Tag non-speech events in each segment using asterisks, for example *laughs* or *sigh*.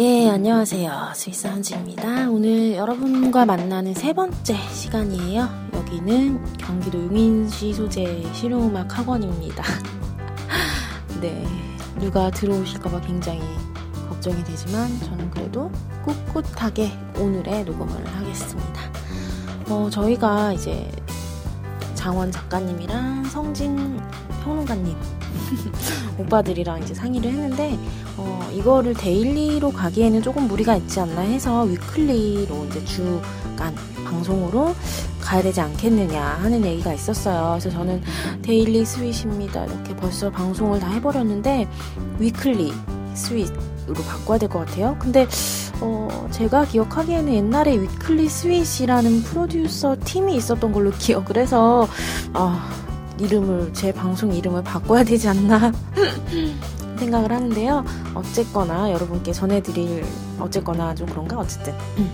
예, 안녕하세요. 스위스 한지입니다. 오늘 여러분과 만나는 세 번째 시간이에요. 여기는 경기도 용인시 소재 실용음악 학원입니다. *laughs* 네, 누가 들어오실까봐 굉장히 걱정이 되지만 저는 그래도 꿋꿋하게 오늘의 녹음을 하겠습니다. 어, 저희가 이제 장원 작가님이랑 성진 평론가님 *laughs* 오빠들이랑 이제 상의를 했는데 어, 이거를 daily로 가기에는 조금 무리가 있지 않나 해서 weekly로 이제 주간 방송으로 가야 되지 않겠느냐 하는 얘기가 있었어요. 그래서 저는 Daily Sweet입니다. 이렇게 벌써 방송을 다 해버렸는데 Weekly Sweet으로 바꿔야 될 것 같아요. 근데 어, 제가 기억하기에는 옛날에 Weekly Sweet이라는 프로듀서 팀이 있었던 걸로 *laughs* 기억을 해서 어, 이름을 제 방송 이름을 바꿔야 되지 않나 *laughs* 생각을 하는데요. 어쨌거나 여러분께 전해드릴 어쨌거나 좀 그런가 어쨌든 음.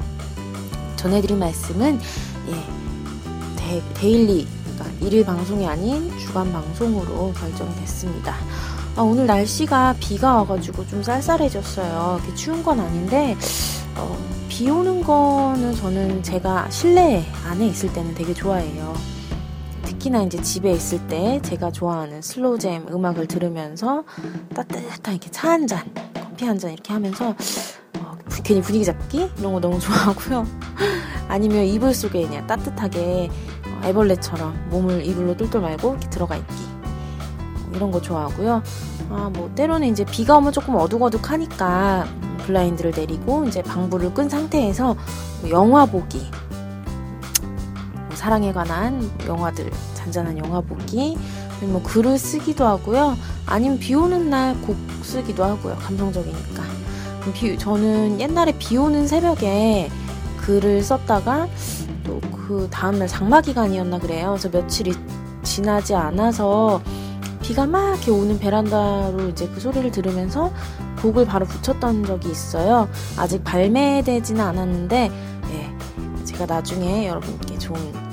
전해드릴 말씀은 예 데, 데일리 그러니까 일일 방송이 아닌 주간 방송으로 결정이 됐습니다. 아, 오늘 날씨가 비가 와가지고 좀 쌀쌀해졌어요. 추운 건 아닌데 어, 비 오는 거는 저는 제가 실내 안에 있을 때는 되게 좋아해요. 특히나 이제 집에 있을 때 제가 좋아하는 슬로우잼 음악을 들으면서 따뜻한 이렇게 차 한 잔, 커피 한 잔 이렇게 하면서 어, 괜히 분위기 잡기 이런 거 너무 *laughs* 좋아하고요. 아니면 이불 속에 그냥 따뜻하게 어, 애벌레처럼 몸을 이불로 뚫뚫 말고 이렇게 들어가 있기 어, 이런 거 좋아하고요. 아, 뭐 때로는 이제 비가 오면 조금 어둑어둑하니까 블라인드를 내리고 이제 방불을 끈 상태에서 뭐 영화 보기 사랑에 관한 영화들, 잔잔한 영화 보기, 뭐 글을 쓰기도 하고요. 아니면 비 오는 날 곡 쓰기도 하고요. 감성적이니까. 비, 저는 옛날에 비 오는 새벽에 글을 썼다가 또 그 다음날 장마 기간이었나 그래요. 그래서 며칠이 지나지 않아서 비가 막 이렇게 오는 베란다로 이제 그 소리를 들으면서 곡을 바로 붙였던 적이 있어요. 아직 발매되지는 않았는데, 예, 제가 나중에 여러분께 좋은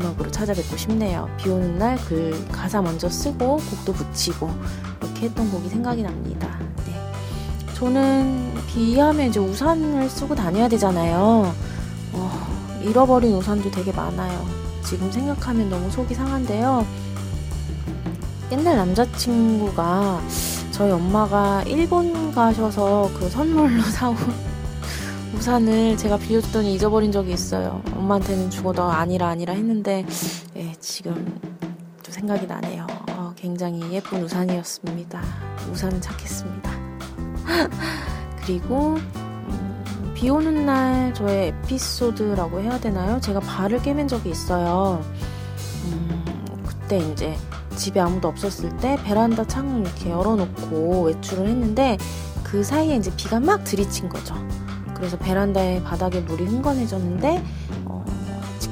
음악으로 찾아뵙고 싶네요. 비 오는 날글 가사 먼저 쓰고 곡도 붙이고 이렇게 했던 곡이 생각이 납니다. 네. 저는 비하면 이제 우산을 쓰고 다녀야 되잖아요. 어, 잃어버린 우산도 되게 많아요. 지금 생각하면 너무 속이 상한데요. 옛날 남자친구가 저희 엄마가 일본 가셔서 그 선물로 *laughs* 사온 우산을 제가 빌려줬더니 잊어버린 적이 있어요. 엄마한테는 죽어도 아니라 아니라 했는데 예, 지금 또 생각이 나네요. 어, 굉장히 예쁜 우산이었습니다. 우산은 착했습니다. *laughs* 그리고 음, 비 오는 날 저의 에피소드라고 해야 되나요? 제가 발을 깨맨 적이 있어요. 음, 그때 이제 집에 아무도 없었을 때 베란다 창을 이렇게 열어놓고 외출을 했는데 그 사이에 이제 비가 막 들이친 거죠. 그래서 베란다에 바닥에 물이 흥건해졌는데 어,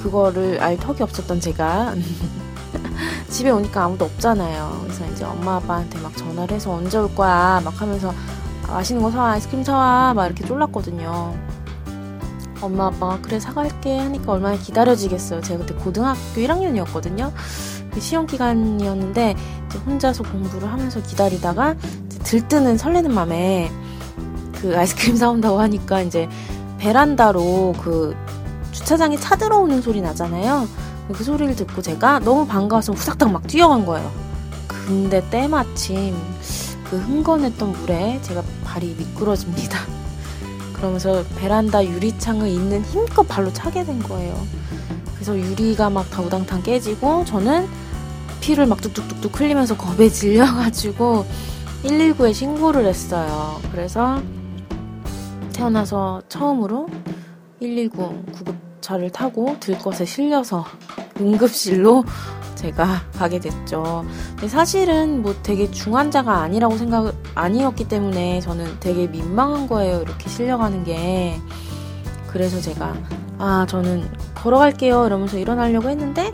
그거를 알 턱이 없었던 제가 *laughs* 집에 오니까 아무도 없잖아요. 그래서 이제 엄마 아빠한테 막 전화를 해서 언제 올 거야 막 하면서 맛있는 거 사와 아이스크림 사와 막 이렇게 쫄랐거든요. 엄마 아빠가 그래 사갈게 하니까 얼마나 기다려지겠어요. 제가 그때 고등학교 1학년이었거든요. 그 시험 기간이었는데 혼자서 공부를 하면서 기다리다가 들뜨는 설레는 맘에 그 아이스크림 사온다고 하니까 이제 베란다로 그 주차장에 차 들어오는 소리 나잖아요. 그 소리를 듣고 제가 너무 반가워서 후닥닥 막 뛰어간 거예요. 근데 때마침 그 흥건했던 물에 제가 발이 미끄러집니다. *laughs* 그러면서 베란다 유리창을 있는 힘껏 발로 차게 된 거예요. 그래서 유리가 막 다 우당탕 깨지고 저는 피를 막 뚝뚝뚝뚝 흘리면서 겁에 질려가지고 119에 신고를 했어요. 그래서 태어나서 처음으로 119 구급차를 타고 들것에 실려서 응급실로 제가 가게 됐죠. 근데 사실은 뭐 되게 중환자가 아니라고 생각, 아니었기 때문에 저는 되게 민망한 거예요. 이렇게 실려가는 게. 그래서 제가, 아, 저는 걸어갈게요. 이러면서 일어나려고 했는데,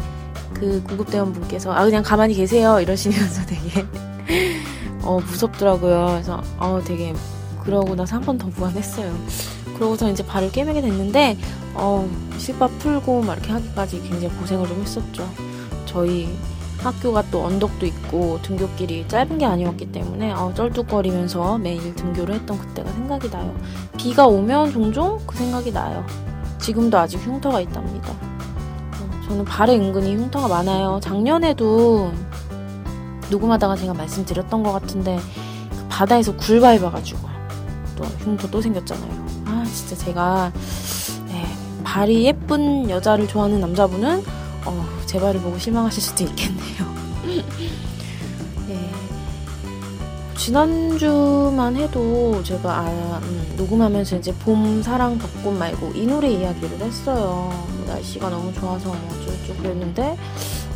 그 구급대원 분께서, 아, 그냥 가만히 계세요. 이러시면서 되게, *laughs* 어, 무섭더라고요. 그래서, 어, 되게 그러고 나서 한 번 더 무한했어요. 그러고서 이제 발을 깨매게 됐는데, 어, 실밥 풀고 막 이렇게 하기까지 굉장히 고생을 좀 했었죠. 저희 학교가 또 언덕도 있고 등교길이 짧은 게 아니었기 때문에 어, 쩔뚝거리면서 매일 등교를 했던 그때가 생각이 나요. 비가 오면 종종 그 생각이 나요. 지금도 아직 흉터가 있답니다. 어, 저는 발에 은근히 흉터가 많아요. 작년에도 녹음하다가 제가 말씀드렸던 것 같은데 그 바다에서 굴 밟아가지고 또 흉터 또 생겼잖아요. 아 진짜 제가 네, 발이 예쁜 여자를 좋아하는 남자분은 어, 제 발을 보고 실망하실 수도 있겠네요. *laughs* 네. 지난주만 해도 제가 아, 음, 녹음하면서 이제 봄, 사랑, 벚꽃 말고 이 노래 이야기를 했어요. 뭐 날씨가 너무 좋아서 뭐 어쩌고 그랬는데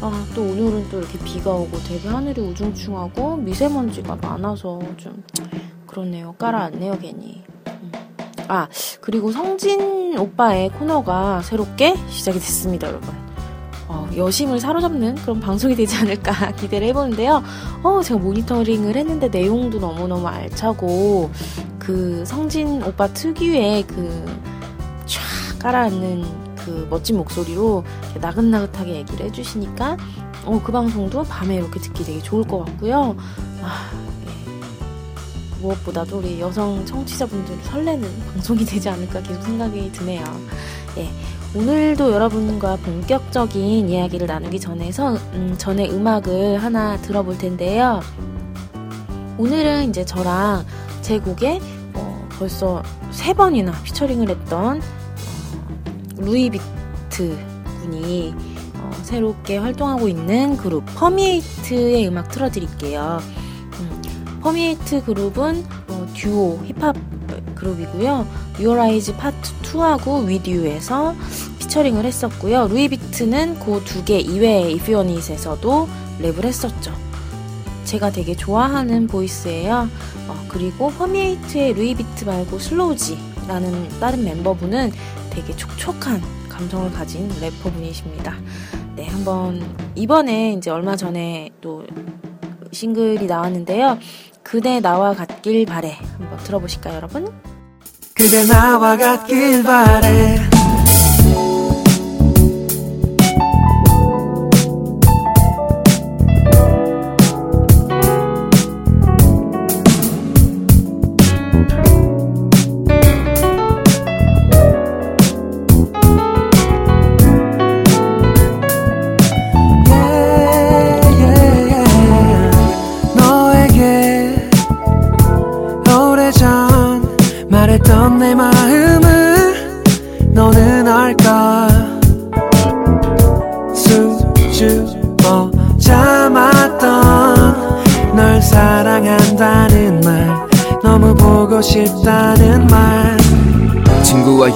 아, 또 오늘은 또 이렇게 비가 오고 되게 하늘이 우중충하고 미세먼지가 많아서 좀 그렇네요. 깔아앉네요, 괜히. 음. 아, 그리고 성진 오빠의 코너가 새롭게 시작이 됐습니다, 여러분. 어, 여심을 사로잡는 그런 방송이 되지 않을까 *laughs* 기대를 해보는데요. 어, 제가 모니터링을 했는데 내용도 너무너무 알차고, 그 성진 오빠 특유의 그, 촥 깔아앉는 그 멋진 목소리로 나긋나긋하게 얘기를 해주시니까, 어, 그 방송도 밤에 이렇게 듣기 되게 좋을 것 같고요. 아, 예. 무엇보다도 우리 여성 청취자분들 설레는 방송이 되지 않을까 계속 생각이 드네요. 예. 오늘도 여러분과 본격적인 이야기를 나누기 전에서 음, 전에 음악을 하나 들어볼 텐데요. 오늘은 이제 저랑 제 곡에 어, 벌써 세 번이나 피처링을 했던 어, 루이비트 군이 어, 새롭게 활동하고 있는 그룹 Permeate의 음악 틀어드릴게요. 음, Permeate 그룹은 어, 듀오 힙합 그룹이고요. Eyes part 2하고 With You에서 피처링을 했었고요. 루이비트는 그 두 개 이외의 It에서도 랩을 했었죠. 제가 되게 좋아하는 voice예요. 어, 그리고 Permeate의 루이비트 말고 슬로우지라는 다른 멤버분은 되게 촉촉한 감성을 가진 래퍼분이십니다. 네, 한번 이번에 이제 얼마 전에 또 싱글이 나왔는데요. 그대 나와 같길 바래 한번 들어보실까요, 여러분? 그대 나와 같길 바래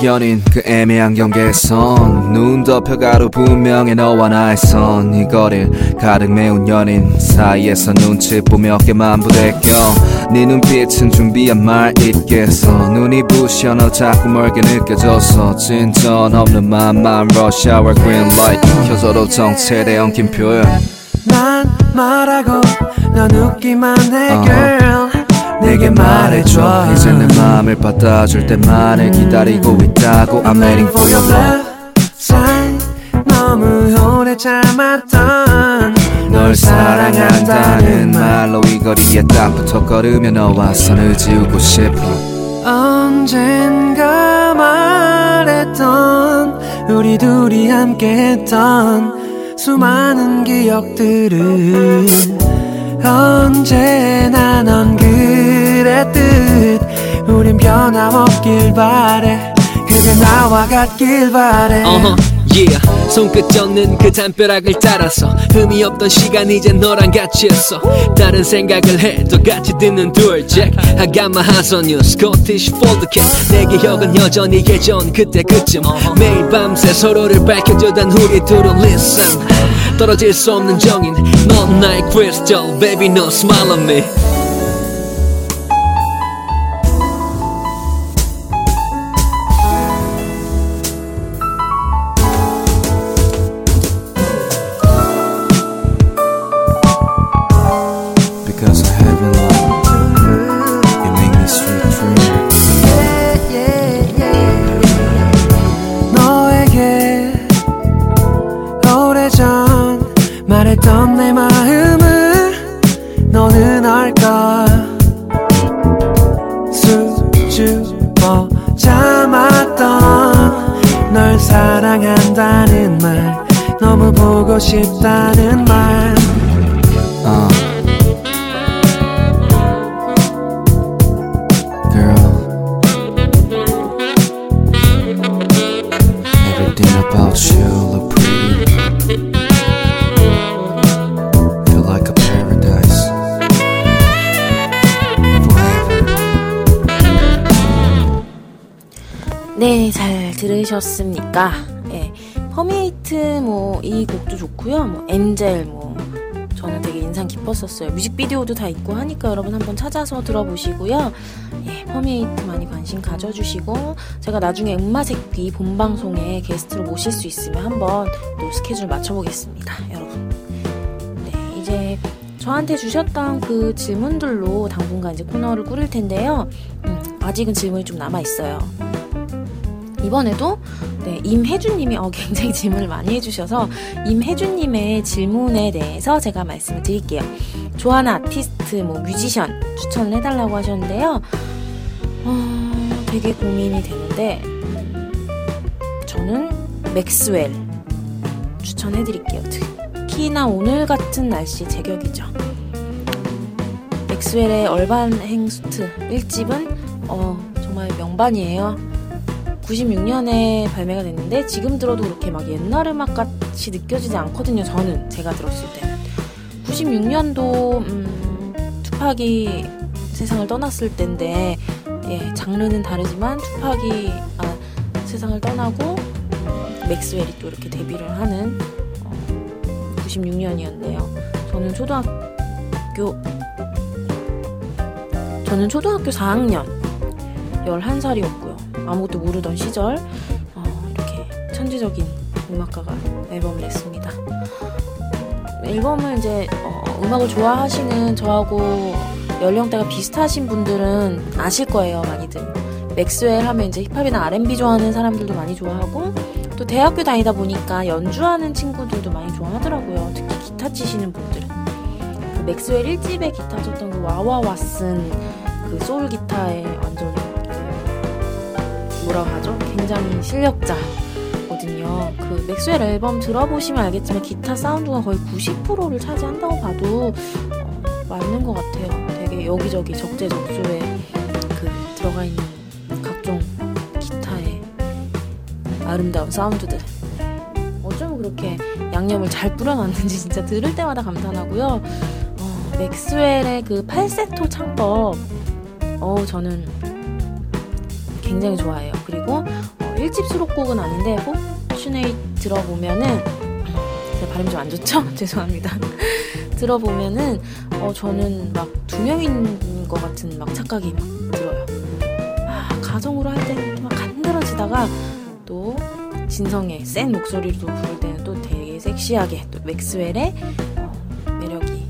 연인 그 애매한 경계선 눈 덮여 가로 분명해 너와 나의 선이 거릴 가득 메운 연인 사이에서 눈치 보며 어깨만 부대껴. 네 눈빛은 준비한 말 있겠어. 눈이 부셔 너 자꾸 멀게 느껴져서 진전 없는 맘만 rush hour green light. 켜져도 정체돼 엉킨 표현. 난 말하고 넌 웃기만 해 girl 내게 말해줘. 이제 내 맘을 받아줄 때만을 기다리고 있다고 I'm waiting for your love. sign 너무 오래 참았던 널 사랑한다는 말로 이 거리에 딱 붙어 걸으며 너와 선을 지우고 싶어. 언젠가 말했던 우리 둘이 함께 했던 수많은 기억들을 언제나 넌 그랬듯 우린 변함없길 바래. 그대 나와 같길 바래. uh-huh. Yeah. 손끝 젓는 그 담벼락을 따라서 흠이 없던 시간 이제 너랑 같이 했어. 다른 생각을 해도 같이 듣는 둘잭 하가마 하선유 스코티시 폴드캣 내 기억은 여전히 예전 그때 그쯤. 매일 밤새 서로를 밝혀주던 우리 둘은 listen. 떨어질 수 없는 정인 넌 나의 crystal. Baby no smile on me 잘 들으셨습니까? 예. Permeate 뭐 이 곡도 좋고요. 뭐 Angel 뭐 저는 되게 인상 깊었었어요. 뮤직비디오도 다 있고 하니까 여러분 한번 찾아서 들어보시고요. 예, Permeate 많이 관심 가져주시고 제가 나중에 음마색비 본방송에 게스트로 모실 수 있으면 한번 또 스케줄 맞춰보겠습니다. 여러분. 네, 이제 저한테 주셨던 그 질문들로 당분간 이제 코너를 꾸릴 텐데요. 음, 아직은 질문이 좀 남아 있어요. 이번에도 네, 임혜준님이 어, 굉장히 *laughs* 질문을 많이 해주셔서 임혜준님의 질문에 대해서 제가 말씀을 드릴게요. 좋아하는 아티스트, 뭐 뮤지션 추천을 해달라고 하셨는데요. 어, 되게 고민이 되는데 저는 맥스웰 추천해드릴게요. 특히나 오늘 같은 날씨 제격이죠. 맥스웰의 얼반 행수트 1집은 어, 정말 명반이에요. 96년에 발매가 됐는데 지금 들어도 그렇게 막 옛날 음악 같이 느껴지지 않거든요. 저는 제가 들었을 때 96년도 음, 투팍이 세상을 떠났을 때인데 예, 장르는 다르지만 투팍이 아, 세상을 떠나고 맥스웰이 또 이렇게 데뷔를 하는 어, 96년이었네요. 저는 초등학교 저는 초등학교 4학년 11살이었고요. 아무것도 모르던 시절 어, 이렇게 천재적인 음악가가 앨범을 냈습니다. 앨범을 이제 어, 음악을 좋아하시는 저하고 연령대가 비슷하신 분들은 아실 거예요, 많이들. 맥스웰 하면 이제 힙합이나 R&B 좋아하는 사람들도 많이 좋아하고 또 대학교 다니다 보니까 연주하는 친구들도 많이 좋아하더라고요. 특히 기타 치시는 분들은. 그 맥스웰 1집에 기타 쳤던 그 와와와 쓴그 소울 기타에 완전? 굉장히 실력자거든요. 그 맥스웰 앨범 들어보시면 알겠지만 기타 사운드가 거의 90%를 차지한다고 봐도 어, 맞는 것 같아요. 되게 여기저기 적재적소에 그 들어가 있는 각종 기타의 아름다운 사운드들. 어쩜 그렇게 양념을 잘 뿌려놨는지 진짜 들을 때마다 감탄하고요. 어, 맥스웰의 그 팔세토 창법, 어 저는 굉장히 좋아해요. 그리고 어, 1집 수록곡은 아닌데 포츄네이 들어보면은 제 발음 좀 안 좋죠? *laughs* 죄송합니다. 들어보면은 어, 저는 막 두 명인 것 같은 막 착각이 막 들어요. 아, 가정으로 할 때는 막 간드러지다가 또 진성의 센 목소리로 부를 때는 또 되게 섹시하게 또 맥스웰의 어, 매력이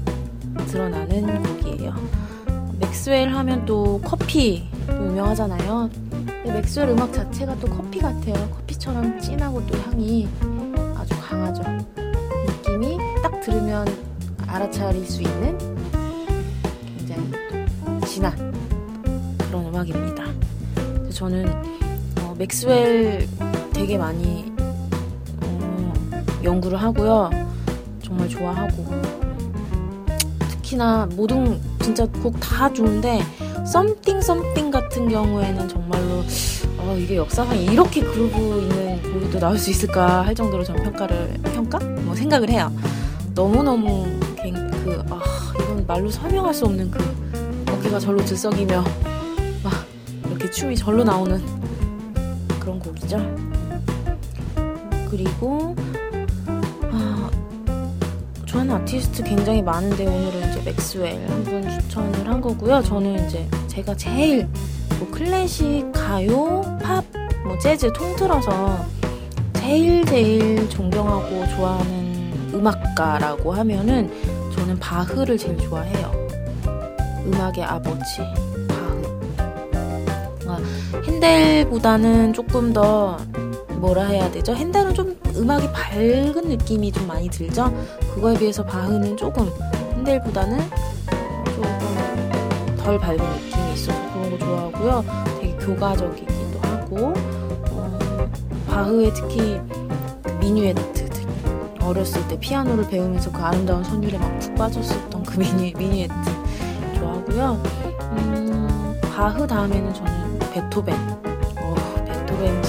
드러나는 곡이에요. 맥스웰 하면 또 커피 유명하잖아요. 맥스웰 음악 자체가 또 커피 같아요. 커피처럼 진하고 또 향이 아주 강하죠. 느낌이 딱 들으면 알아차릴 수 있는 굉장히 진한 그런 음악입니다. 저는 어, 맥스웰 되게 많이 어, 연구를 하고요. 정말 좋아하고 특히나 모든 진짜 곡 다 좋은데 썸띵 썸띵 같은 경우에는 정말로 어, 이게 역사상에 이렇게 그루브 있는 곡이 또 나올 수 있을까 할 정도로 전 평가를 평가? 뭐 생각을 해요. 너무 너무 그 아, 이건 말로 설명할 수 없는 그 어깨가 절로 들썩이며 막 이렇게 춤이 절로 나오는 그런 곡이죠. 그리고 아, 좋아하는 아티스트 굉장히 많은데 오늘은 이제 맥스웰 한 분 추천을 한 거고요. 저는 이제 제가 제일 뭐 클래식, 가요, 팝, 뭐 재즈 통틀어서 제일 제일 존경하고 좋아하는 음악가라고 하면은 저는 바흐를 제일 좋아해요. 음악의 아버지 바흐. 아, 핸델보다는 조금 더 뭐라 해야 되죠? 핸델은 좀 음악이 밝은 느낌이 좀 많이 들죠? 그거에 비해서 바흐는 조금 핸델보다는 조금 덜 밝은 느낌이 있어서 그런 거 좋아하고요. 되게 교가적이기도 하고 어, 바흐의 특히 미뉴에트 어렸을 때 피아노를 배우면서 그 아름다운 선율에 막 푹 빠졌었던 그 *laughs* 미니, 미뉴에트 좋아하고요. 음, 바흐 다음에는 저는 베토벤.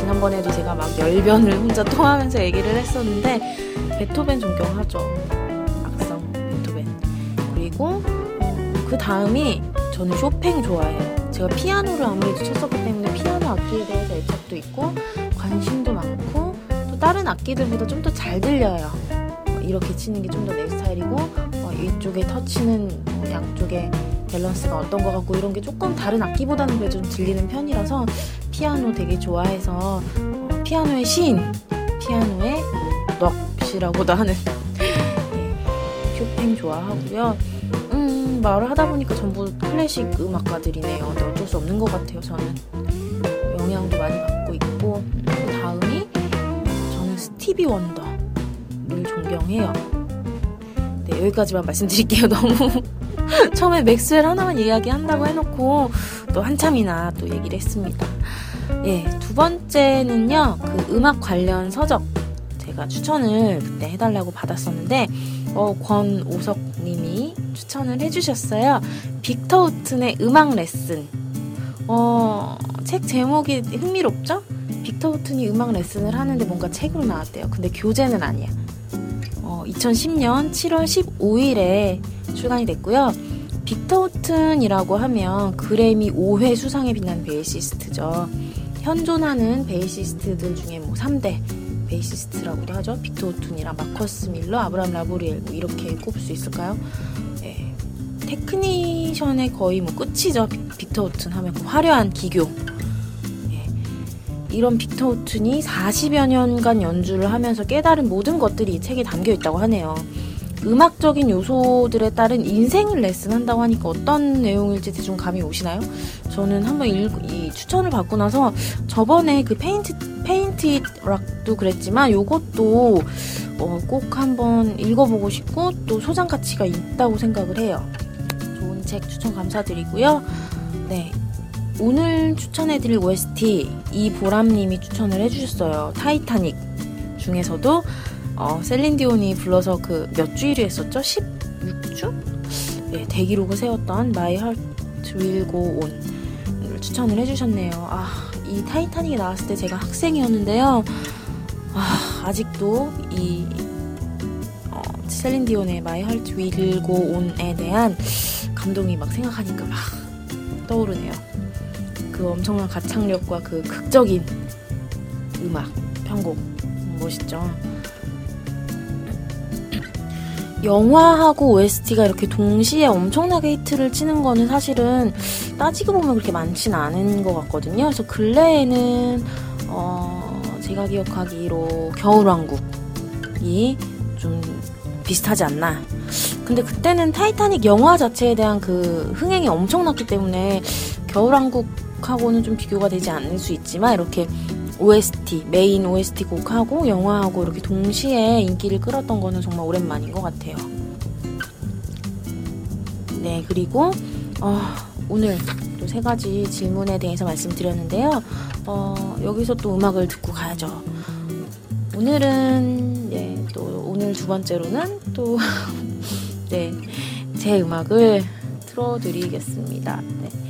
지난번에도 제가 막 열변을 혼자 토하면서 얘기를 했었는데 베토벤 존경하죠. 악성 베토벤. 그리고 어, 그 다음이 저는 쇼팽 좋아해요. 제가 피아노를 아무래도 쳤었기 때문에 피아노 악기에 대해서 애착도 있고 관심도 많고 또 다른 악기들보다 좀 더 잘 들려요. 어, 이렇게 치는 게 좀 더 내 스타일이고 어, 이쪽에 터치는 어, 양쪽에 밸런스가 어떤 것 같고 이런 게 조금 다른 악기보다는 그래도 좀 들리는 편이라서 피아노 되게 좋아해서 어, 피아노의 신, 피아노의 넋이라고도 하는 *laughs* 예, 쇼팽 좋아하고요. 음, 말을 하다 보니까 전부 클래식 음악가들이네요. 근데 어쩔 수 없는 것 같아요, 저는. 영향도 많이 받고 있고. 그 다음이 저는 스티비 원더를 존경해요. 네, 여기까지만 말씀드릴게요. *laughs* 너무 처음에 맥스웰 하나만 이야기한다고 해놓고 또 한참이나 또 얘기를 했습니다. 예, 두 번째는요, 그 음악 관련 서적 제가 추천을 그때 해달라고 받았었는데, 어, 권오석 님이 추천을 해주셨어요. 빅터 우튼의 음악 레슨. 어, 책 제목이 흥미롭죠? 빅터 우튼이 음악 레슨을 하는데 뭔가 책으로 나왔대요. 근데 교재는 아니야. 어, 2010년 7월 15일에 출간이 됐고요. 빅터 우튼이라고 하면 그래미 5회 수상에 빛난 베이시스트죠. 현존하는 베이시스트들 중에 뭐 3대 베이시스트라고도 하죠. 빅터 우튼이랑 마커스 밀러, 아브람 라보리엘 뭐 이렇게 꼽을 수 있을까요? 예. 테크니션의 거의 뭐 끝이죠. 빅터 우튼 하면 그 화려한 기교. 예. 이런 빅터 우튼이 40여 년간 연주를 하면서 깨달은 모든 것들이 이 책에 담겨 있다고 하네요. 음악적인 요소들에 따른 인생을 레슨한다고 하니까 어떤 내용일지 대충 감이 오시나요? 저는 한번 읽, 이 추천을 받고 나서 저번에 그 Paint Paint It Rock도 그랬지만 요것도 어, 꼭 한번 읽어보고 싶고 또 소장 가치가 있다고 생각을 해요. 좋은 책 추천 감사드리고요. 네. 오늘 추천해드릴 OST 이보람님이 추천을 해주셨어요. 타이타닉 중에서도 어, 셀린디온이 불러서 그 몇주 1위 했었죠? 16주? 네, 대기록을 세웠던 Heart Will Go On을 추천을 해주셨네요. 아, 이 타이타닉이 나왔을 때 제가 학생이었는데요. 아, 아직도 이 어, 셀린디온의 Heart Will Go On에 대한 감동이 막 생각하니까 막 떠오르네요. 그 엄청난 가창력과 그 극적인 음악, 편곡 멋있죠. 영화하고 OST가 이렇게 동시에 엄청나게 히트를 치는 거는 사실은 따지고 보면 그렇게 많지는 않은 것 같거든요. 그래서 근래에는 어 제가 기억하기로 겨울왕국이 좀 비슷하지 않나. 근데 그때는 타이타닉 영화 자체에 대한 그 흥행이 엄청났기 때문에 겨울왕국하고는 좀 비교가 되지 않을 수 있지만 이렇게 OST, 메인 OST 곡하고 영화하고 이렇게 동시에 인기를 끌었던 거는 정말 오랜만인 것 같아요. 네, 그리고 어, 오늘 또 세 가지 질문에 대해서 말씀드렸는데요. 어, 여기서 또 음악을 듣고 가야죠. 오늘은 네, 또 오늘 두 번째로는 또 *laughs* 네, 제 음악을 틀어드리겠습니다. 네.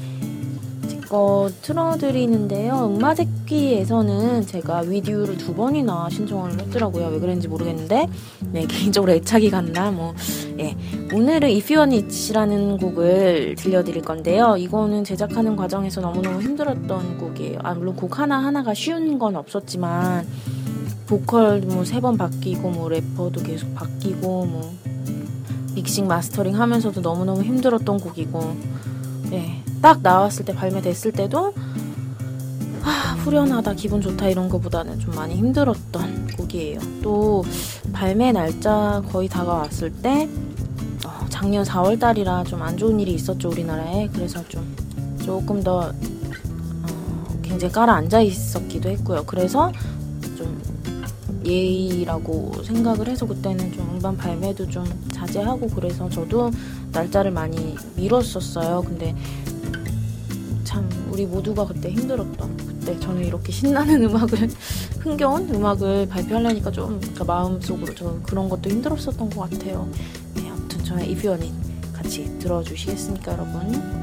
거 틀어드리는데요. 음마제끼에서는 제가 위디오를 두 번이나 신청을 했더라고요. 왜 그랬는지 모르겠는데, 네, 개인적으로 애착이 갔나, 뭐, 예. 오늘은 If You Want It이라는 곡을 들려드릴 건데요. 이거는 제작하는 과정에서 너무너무 힘들었던 곡이에요. 아, 물론 곡 하나하나가 쉬운 건 없었지만, 보컬 뭐 세 번 바뀌고, 뭐 래퍼도 계속 바뀌고, 뭐, 믹싱 마스터링 하면서도 너무너무 힘들었던 곡이고, 예. 딱 나왔을 때 발매됐을 때도 아, 후련하다 기분 좋다 이런 거보다는 좀 많이 힘들었던 곡이에요. 또 발매 날짜 거의 다가왔을 때 어, 작년 4월 달이라 좀 안 좋은 일이 있었죠 우리나라에 그래서 좀 조금 더 어, 굉장히 깔아 앉아 있었기도 했고요. 그래서 좀 예의라고 생각을 해서 그때는 좀 음반 발매도 좀 자제하고 그래서 저도 날짜를 많이 미뤘었어요. 근데 참 우리 모두가 그때 힘들었던 그때 저는 이렇게 신나는 *laughs* 음악을 흥겨운 음악을 발표하려니까 좀 그러니까 마음속으로 좀 그런 것도 힘들었었던 것 같아요. 네, 아무튼 저의 Need 같이 들어주시겠습니까, 여러분?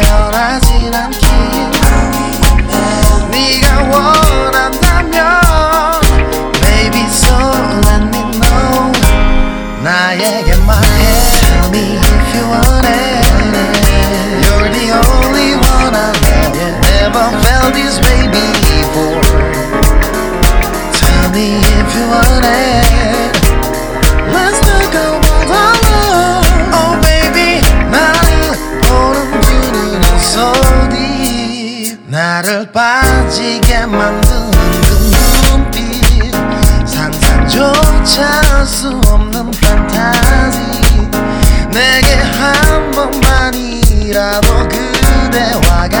찾을 수 없는 판타지 내게 한 번만이라도 그대와 같이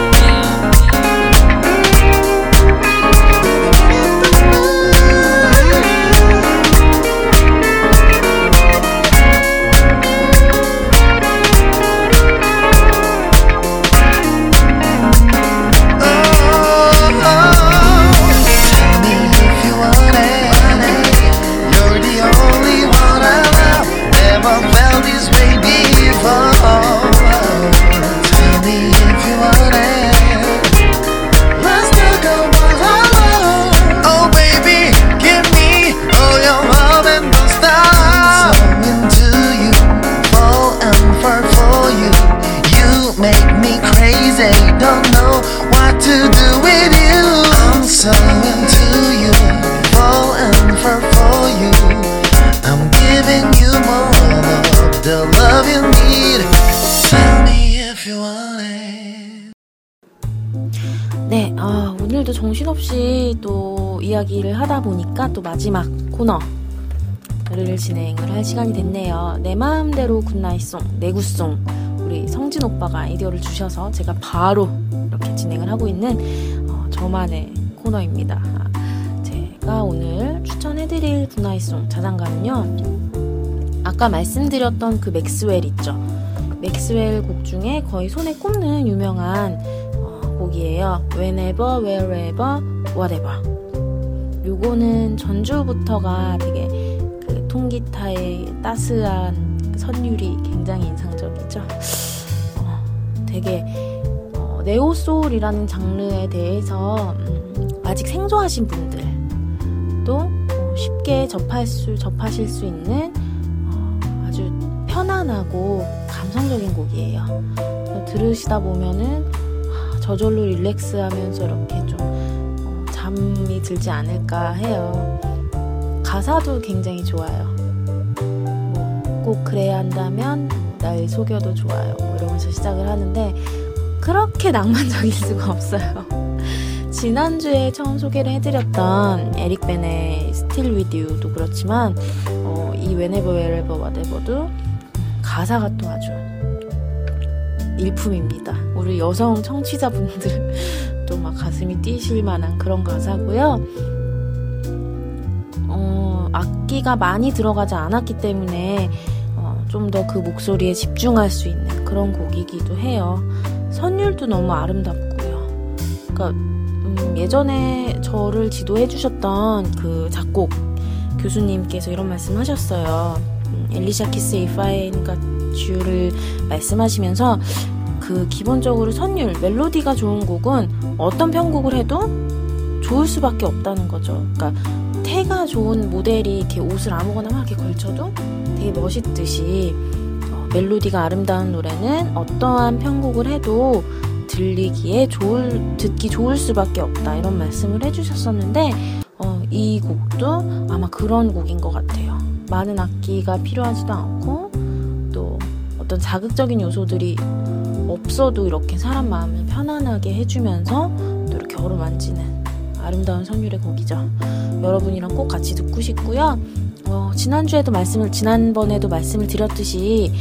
마지막 코너를 진행을 할 시간이 됐네요. 내 마음대로 good night song, 내구송. 우리 성진 오빠가 아이디어를 주셔서 제가 바로 이렇게 진행을 하고 있는 어, 저만의 코너입니다. 제가 오늘 추천해드릴 good night song 자장가는요. 아까 말씀드렸던 그 맥스웰 있죠. 맥스웰 곡 중에 거의 손에 꼽는 유명한 곡이에요. Whenever, Wherever, Whatever. 요거는 전주부터가 되게 그 통기타의 따스한 선율이 굉장히 인상적이죠. 어, 되게 어, 네오소울이라는 장르에 대해서 음, 아직 생소하신 분들도 어, 쉽게 접할 수, 접하실 수 있는 어, 아주 편안하고 감성적인 곡이에요. 들으시다 보면은 저절로 릴렉스하면서 이렇게 좀 어, 잠이 들지 않을까 해요. 가사도 굉장히 좋아요. 뭐 꼭 그래야 한다면 날 속여도 좋아요. 뭐 이러면서 시작을 하는데 그렇게 낭만적일 수가 없어요. *laughs* 지난주에 처음 소개를 해드렸던 에릭 벤의 Still With You도 그렇지만 어, 이 Whenever Wherever Whatever도 가사가 또 아주 일품입니다. 우리 여성 청취자분들 또막 가슴이 뛰실 만한 그런 가사고요. 어, 악기가 많이 들어가지 않았기 때문에 어, 좀더 그 목소리에 집중할 수 있는 그런 곡이기도 해요. 선율도 너무 아름답고요. 그러니까 음, 예전에 저를 지도해 주셨던 그 작곡 교수님께서 이런 말씀하셨어요. 음, 엘리샤 Ain't Got You를 말씀하시면서 그 기본적으로 선율, 멜로디가 좋은 곡은 어떤 편곡을 해도 좋을 수밖에 없다는 거죠. 그러니까 태가 좋은 모델이 이렇게 옷을 아무거나 막 이렇게 걸쳐도 되게 멋있듯이 어, 멜로디가 아름다운 노래는 어떠한 편곡을 해도 들리기에 좋을 듣기 좋을 수밖에 없다 이런 말씀을 해주셨었는데 어, 이 곡도 아마 그런 곡인 것 같아요. 많은 악기가 필요하지도 않고 또 어떤 자극적인 요소들이 없어도 이렇게 사람 마음을 편안하게 해주면서 또 이렇게 어루만지는 아름다운 선율의 곡이죠. 여러분이랑 꼭 같이 듣고 싶고요. 어, 지난주에도 말씀을 지난번에도 말씀을 드렸듯이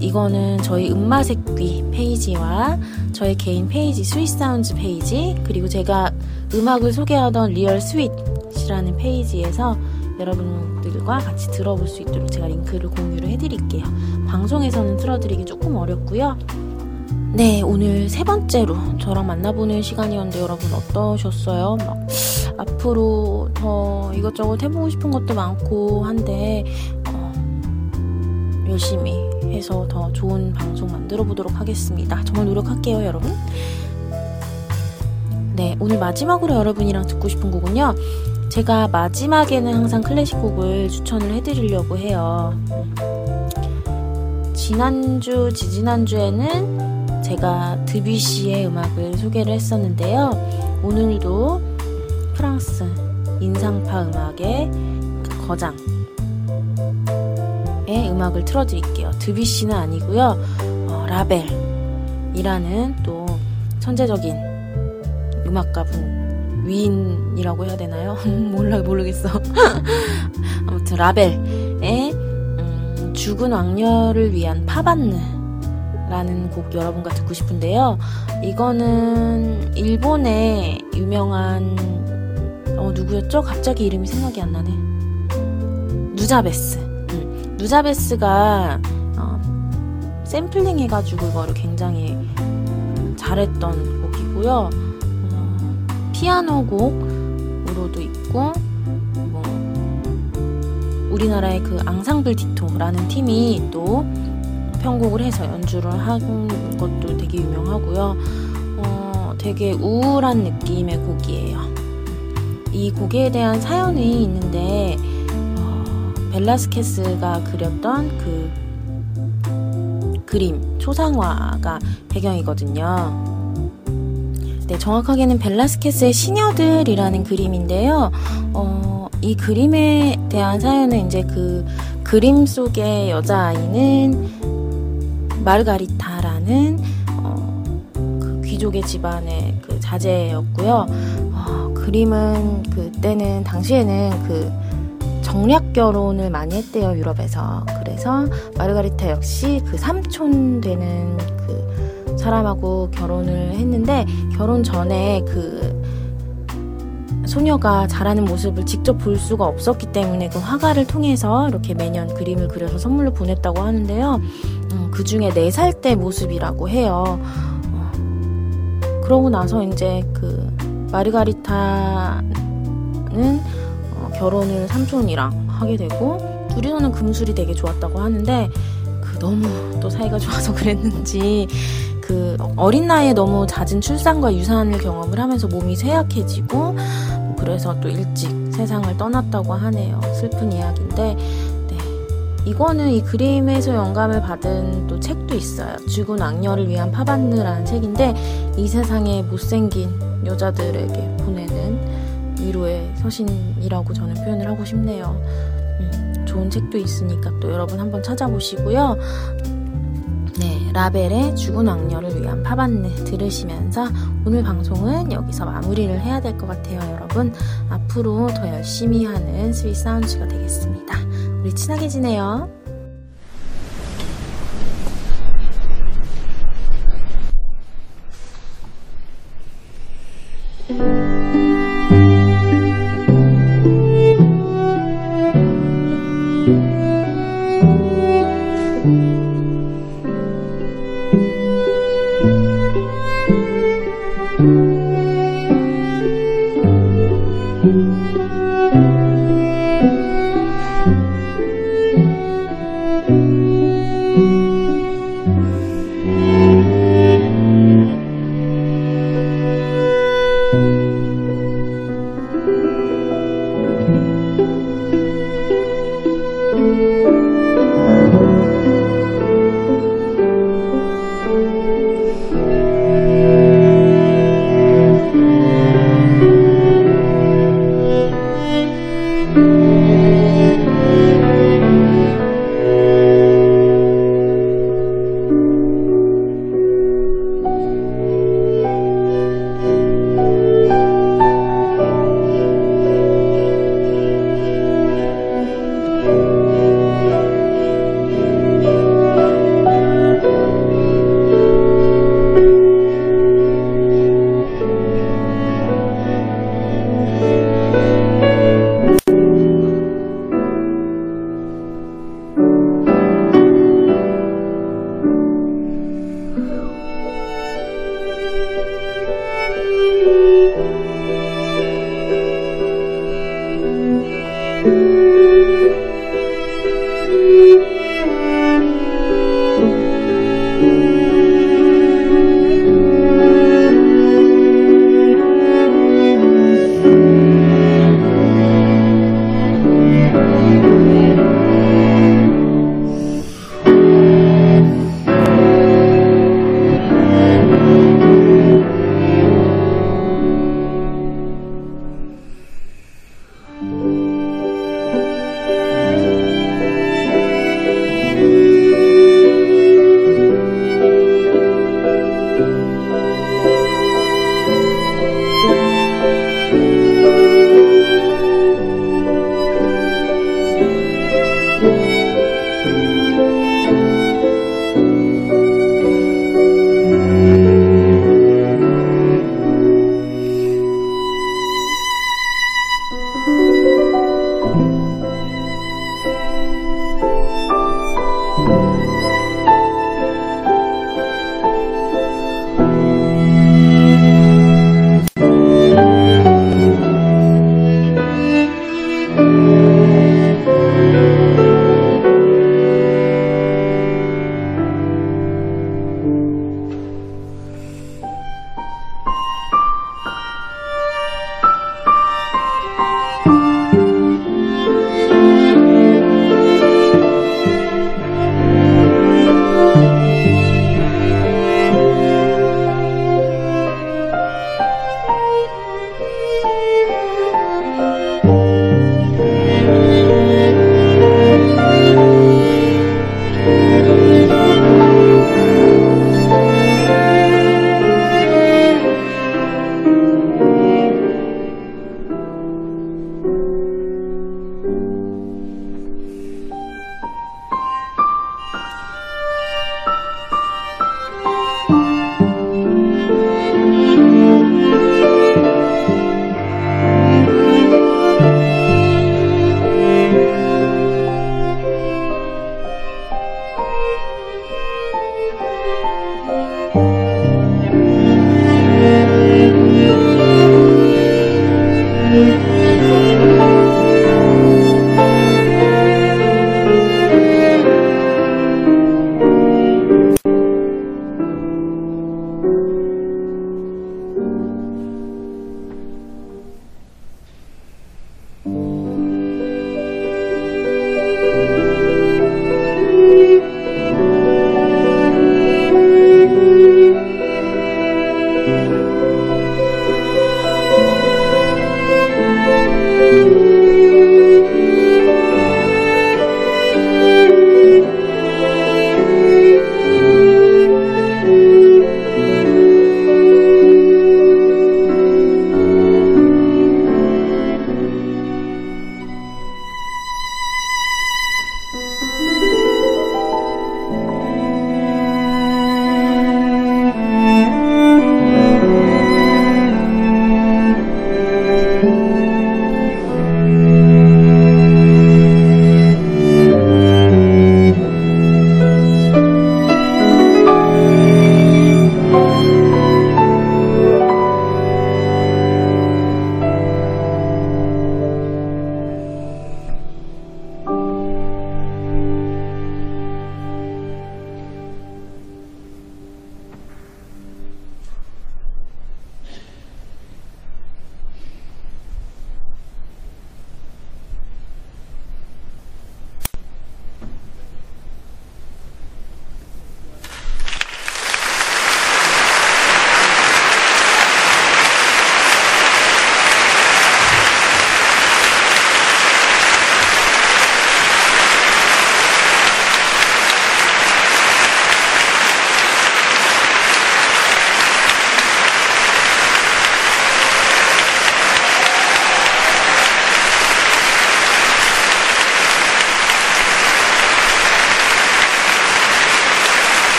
이거는 저희 음마색귀 페이지와 저희 개인 페이지 스윗사운즈 페이지 그리고 제가 음악을 소개하던 리얼 스윗이라는 페이지에서 여러분들과 같이 들어볼 수 있도록 제가 링크를 공유를 해드릴게요. 방송에서는 틀어드리기 조금 어렵고요. 네, 오늘 세 번째로 저랑 만나보는 시간이었는데 여러분 어떠셨어요? 막 앞으로 더 이것저것 해보고 싶은 것도 많고 한데 어, 열심히 해서 더 좋은 방송 만들어 보도록 하겠습니다. 정말 노력할게요, 여러분. 네, 오늘 마지막으로 여러분이랑 듣고 싶은 곡은요. 제가 마지막에는 항상 클래식 곡을 추천을 해드리려고 해요. 지난주, 지지난주에는 제가 드뷔시의 음악을 소개를 했었는데요. 오늘도 프랑스 인상파 음악의 그 거장 의 음악을 틀어드릴게요. 드뷔시는 아니고요. 어, 라벨이라는 또 천재적인 음악가분 위인이라고 해야 되나요? *laughs* 몰라 모르겠어. *laughs* 아무튼 라벨의 음, 죽은 왕녀를 위한 파반느 라는 곡 여러분과 듣고 싶은데요. 이거는 일본의 유명한 어 누구였죠? 갑자기 이름이 생각이 안 나네. 누자베스. 음, 누자베스가 어, 샘플링 해가지고 이거를 굉장히 잘했던 곡이고요. 어, 피아노 곡으로도 있고 뭐 우리나라의 그 앙상블 디토라는 팀이 또 편곡을 해서 연주를 한 것도 되게 유명하고요. 어, 되게 우울한 느낌의 곡이에요. 이 곡에 대한 사연이 있는데 어, 벨라스케스가 그렸던 그 그림 초상화가 배경이거든요. 네, 정확하게는 벨라스케스의 시녀들이라는 그림인데요. 어, 이 그림에 대한 사연은 이제 그 그림 속의 여자아이는 마르가리타라는 어, 그 귀족의 집안의 그 자제였고요. 어, 그림은 그때는 당시에는 그 정략 결혼을 많이 했대요 유럽에서. 그래서 마르가리타 역시 그 삼촌 되는 그 사람하고 결혼을 했는데 결혼 전에 그 소녀가 자라는 모습을 직접 볼 수가 없었기 때문에 그 화가를 통해서 이렇게 매년 그림을 그려서 선물로 보냈다고 하는데요. 음, 그 중에 4살 때 모습이라고 해요. 어, 그러고 나서 이제 그 마르가리타는 어, 결혼을 삼촌이랑 하게 되고 둘이서는 금술이 되게 좋았다고 하는데 그 너무 또 사이가 좋아서 *laughs* 그랬는지 그 어린 나이에 너무 잦은 출산과 유산을 경험을 하면서 몸이 쇠약해지고 그래서 또 일찍 세상을 떠났다고 하네요. 슬픈 이야기인데 네. 이거는 이 그림에서 영감을 받은 또 책도 있어요. 죽은 악녀를 위한 파반느라는 책인데 이 세상에 못생긴 여자들에게 보내는 위로의 서신이라고 저는 표현을 하고 싶네요. 음, 좋은 책도 있으니까 또 여러분 한번 찾아보시고요. 라벨의 죽은 악녀를 위한 파반느 들으시면서 오늘 방송은 여기서 마무리를 해야 될 것 같아요, 여러분. 앞으로 더 열심히 하는 스윗 사운드가 되겠습니다. 우리 친하게 지내요.